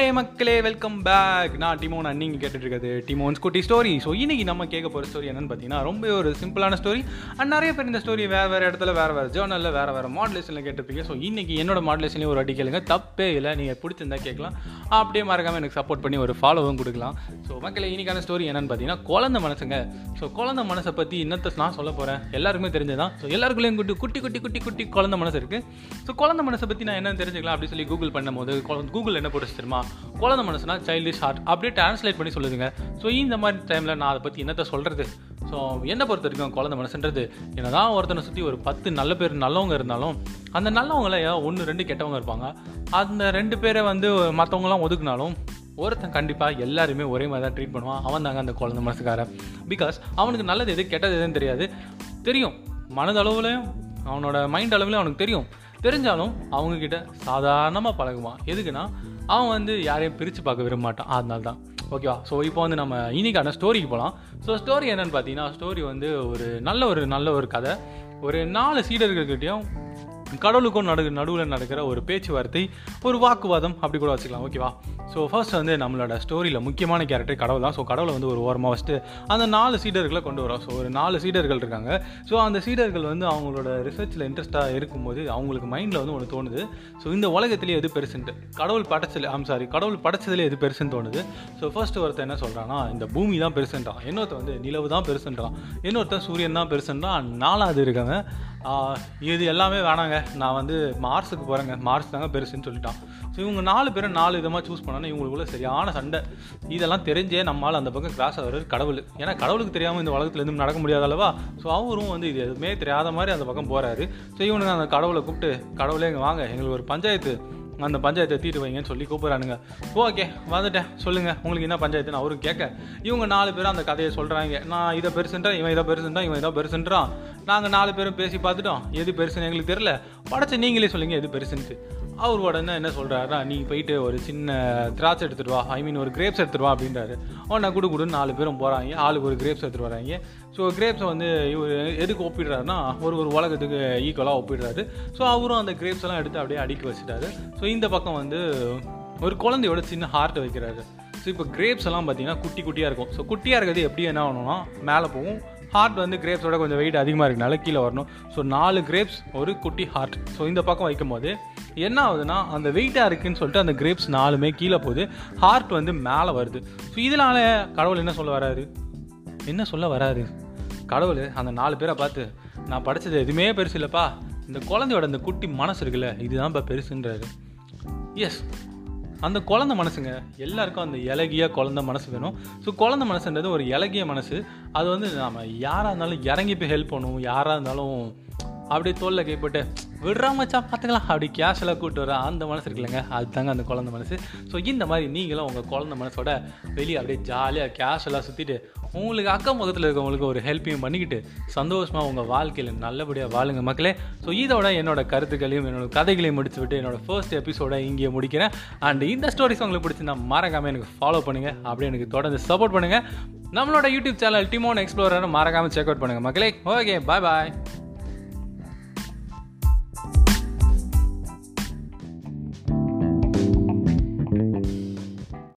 ஹே மக்களே welcome back நான் டிமோன். நீங்கள் கேட்டுட்டு இருக்கிறது டிமோன்ஸ் குட்டி ஸ்டோரி ஸோ இன்றைக்கி நம்ம கேட்க போகிற ஸ்டோரி என்னென்னு பார்த்தீங்கன்னா ரொம்ப ஒரு சிம்பிளான ஸ்டோரி அண்ட் நிறைய பேர் இந்த ஸ்டோரி வேறு வேறு இடத்துல வேறு வேறு ஜேர்னலில் வேறு வேறு மாடலேஷனில் கேட்டிருப்பீங்க. ஸோ இன்றைக்கி என்னோட மாடலேஷன்லேயும் ஒரு அடி கேளுங்க. தப்பே இல்லை. நீங்கள் பிடிச்சிருந்தா கேட்கலாம். அப்படியே மறக்காமல் எனக்கு சப்போர்ட் பண்ணி ஒரு ஃபாலோவும் கொடுக்கலாம். ஸோ மக்களே இன்னைக்கான ஸ்டோரி என்னன்னு பார்த்தீங்கன்னா குழந்தை மனசுங்க. ஸோ குழந்த மனசை பற்றி இன்னத்தை நான் சொல்ல போகிறேன் எல்லாருக்குமே தெரிஞ்சதான் ஸோ எல்லாருக்குள்ளேயும் குட்டி குட்டி குட்டி குட்டி குட்டி குழந்த மனசு இருக்குது ஸோ குழந்தை மனசை பற்றி நான் என்னன்னு தெரிஞ்சுக்கலாம் அப்படி சொல்லி கூகுள் பண்ணும்போது கூகுள் என்ன போட்டு தெரியுமா? குழந்த மனசுனா சைல்டிஷ் ஹார்ட் அப்படியே டிரான்ஸ்லேட் பண்ணி சொல்லுதுங்க. ஸோ இந்த மாதிரி டைமில் நான் அதை பற்றி என்னத்தை சொல்கிறது ஸோ என்னை பொறுத்த வரைக்கும் குழந்த மனசுன்றது என்னதான் ஒருத்தனை சுற்றி ஒரு பத்து நல்ல பேர் நல்லவங்க இருந்தாலும் அந்த நல்லவங்கள ஒன்று ரெண்டு கெட்டவங்க இருப்பாங்க. அந்த ரெண்டு பேரை வந்து மற்றவங்களாம் ஒதுக்குனாலும் ஒருத்தன் கண்டிப்பாக எல்லாருமே ஒரே மாதிரி தான் ட்ரீட் பண்ணுவான். அவன் தாங்க அந்த குழந்தை மனசுக்காரன். பிகாஸ் அவனுக்கு நல்லது எது கெட்டது எதுன்னு தெரியாது. தெரியும். மனதளவுலையும் அவனோட மைண்ட் அளவுலையும் அவனுக்கு தெரியும். தெரிஞ்சாலும் அவங்கக்கிட்ட சாதாரணமாக பழகுவான். எதுக்குன்னா அவன் வந்து யாரையும் பிரித்து பார்க்க விரும்ப மாட்டான் அதனால தான் ஓகேவா ஸோ இப்போ வந்து நம்ம இன்னைக்கான ஸ்டோரிக்கு போகலாம் ஸோ ஸ்டோரி என்னன்னு பார்த்தீங்கன்னா ஸ்டோரி வந்து ஒரு நல்ல ஒரு நல்ல ஒரு கதை. ஒரு நாலு சீடர்கள்கிட்டையும் கடவுளுக்கும் நடு நடுவில் நடக்கிற ஒரு பேச்சுவார்த்தை ஒரு வாக்குவாதம் அப்படி கூட வச்சுக்கலாம். ஓகேவா ஸோ ஃபர்ஸ்ட் வந்து நம்மளோட ஸ்டோரியில் முக்கியமான கேரக்டர் கடவுள் தான். ஸோ கடவுளை வந்து ஒரு ஓரமாக வச்சுட்டு அந்த நாலு சீடர்களை கொண்டு வரோம் ஸோ ஒரு நாலு சீடர்கள் இருக்காங்க. ஸோ அந்த சீடர்கள் வந்து அவங்களோட ரிசர்ச்சில் இன்ட்ரெஸ்ட்டாக இருக்கும்போது அவங்களுக்கு மைண்டில் வந்து ஒன்று தோணுது. ஸோ இந்த உலகத்திலே எது பெருசுன்ட்டு கடவுள் படைச்சல ஆம் சாரி கடவுள் படைச்சதுலேயே எது பெருசுன்னு தோணுது. ஸோ ஃபர்ஸ்ட் ஒருத்தர் என்ன சொல்கிறான்னா இந்த பூமி தான் பெருசுன்றான். இன்னொருத்தர் வந்து நிலவு தான் பெருசுன்றான். இன்னொருத்தன் சூரியன் தான் பெருசுன்றான். நாலாவது இருக்காங்க. இது எல்லாமே வேணாங்க. நான் வந்து மார்ஸுக்கு போகிறேங்க மார்ஸ் தாங்க பெருசுன்னு சொல்லிட்டான். ஸோ இவங்க நாலு பேரும் நாலு விதமாக சூஸ் பண்ணோன்னா இவங்களுக்குள்ள சரியான சண்டை. இதெல்லாம் தெரிஞ்சே நம்மளால் அந்த பக்கம் கிராஸ் ஆகிறது கடவுள். ஏன்னா கடவுளுக்கு தெரியாமல் இந்த உலகத்தில் எதுவும் நடக்க முடியாது அல்லவா? ஸோ அவரும் வந்து இது எதுவுமே தெரியாத மாதிரி அந்த பக்கம் போகிறாரு ஸோ இவனுங்க அந்த கடவுளை கூப்பிட்டு கடவுளே இங்கே வாங்க. எங்களுக்கு ஒரு பஞ்சாயத்து. அந்த பஞ்சாயத்தை தீட்டு வைங்கன்னு சொல்லி கூப்பிட்றானுங்க. ஓகே வந்துட்டேன். சொல்லுங்கள் உங்களுக்கு என்ன பஞ்சாயத்துன்னு அவரும் கேட்க. இவங்க நாலு பேரும் அந்த கதையை சொல்கிறாங்க நான் இதை பெருசுன்றேன் இவன் இதை பெருசுன்றான் இவன் இதை பெருசுன்றான். நாங்கள் நாலு பேரும் பேசி பார்த்துட்டோம். எது பெருசுன்னு எங்களுக்கு தெரில படைச்ச நீங்களே சொல்லுங்க எது பெருசுன்ட்டு அவர் உடனே என்ன சொல்கிறாருன்னா நீ போயிட்டு ஒரு சின்ன திராட்சை எடுத்துகிட்டு வா. ஐ மீன் ஒரு கிரேப்ஸ் எடுத்துகிட்டு வா அப்படின்றாரு. உடனே குடு குடுன்னு நாலு பேரும் போகிறாங்க ஆளுக்கு ஒரு கிரேப்ஸ் எடுத்துகிட்டு வராங்க. ஸோ கிரேப்ஸை வந்து இவர் எதுக்கு ஒப்பிடுறாருன்னா ஒரு ஒரு உலகத்துக்கு ஈக்குவலாக ஒப்பிடுறாரு. ஸோ அவரும் அந்த கிரேப்ஸ் எல்லாம் எடுத்து அப்படியே அடுக்கி வச்சுட்டாரு. ஸோ இந்த பக்கம் வந்து ஒரு குழந்தையோட சின்ன ஹார்ட்டை வைக்கிறாரு. ஸோ இப்போ கிரேப்ஸ் எல்லாம் பார்த்தீங்கன்னா குட்டி குட்டியாக இருக்கும். ஸோ குட்டியாக இருக்கிறது எப்படி என்ன ஆகணும்னா மேலே போகும் ஹார்ட் வந்து கிரேப்ஸோட கொஞ்சம் வெயிட் அதிகமாக இருக்கனால கீழே வரணும். ஸோ நாலு கிரேப்ஸ் ஒரு குட்டி ஹார்ட் ஸோ இந்த பக்கம் வைக்கும் போது என்ன ஆகுதுன்னா அந்த வெயிட்டாக இருக்குன்னு சொல்லிட்டு அந்த கிரேப்ஸ் நாலுமே கீழே போகுது ஹார்ட் வந்து மேலே வருது. ஸோ இதனால கடவுள் என்ன சொல்ல வராரு? என்ன சொல்ல வராரு? கடவுள் அந்த நாலு பேரை பார்த்து நான் படித்தது எதுவுமே பெருசு இல்லைப்பா. இந்த குழந்தையோட அந்த குட்டி மனசு இருக்குல்ல இதுதான் இப்போ பெருசுன்றாரு. எஸ் அந்த குழந்த மனசுங்க எல்லாருக்கும் அந்த இலகிய குழந்த மனசு வேணும். ஸோ குழந்த மனசுன்றது ஒரு இலகிய மனசு. அது வந்து நம்ம யாராக இருந்தாலும் இறங்கி போய் ஹெல்ப் பண்ணுவோம் யாராக இருந்தாலும் அப்படியே தோலில் கைப்பட்டு விடுறா மச்சான். பார்த்துக்கலாம் அப்படி கேஷலாக கூப்பிட்டு வர அந்த மனசு இருக்குல்லங்க. அதுதாங்க அந்த குழந்த மனசு. ஸோ இந்த மாதிரி நீங்களும் உங்கள் குழந்த மனசோட வெளியே அப்படியே ஜாலியாக கேஷலாக சுற்றிட்டு உங்களுக்கு அக்கம் பக்கத்தில் இருக்கவங்களுக்கு ஒரு ஹெல்ப்பையும் பண்ணிக்கிட்டு சந்தோஷமாக உங்கள் வாழ்க்கையில் நல்லபடியாக வாழுங்க மக்களே. ஸோ இதோட என்னோட கருத்துக்களையும் என்னோட கதைகளையும் முடிச்சு விட்டு என்னோட ஃபர்ஸ்ட் எபிசோட இங்கே முடிக்கிறேன். அண்ட் இந்த ஸ்டோரிஸ் உங்களுக்கு பிடிச்சிருந்தா மறக்காமல் எனக்கு ஃபாலோ பண்ணுங்கள் அப்படியே எனக்கு தொடர்ந்து சப்போர்ட் பண்ணுங்கள் நம்மளோட யூடியூப் சேனல் டிமோன் எக்ஸ்ப்ளோரர் மறக்காமல் செக் அவுட் பண்ணுங்கள் மக்களே. ஓகே பாய் பாய்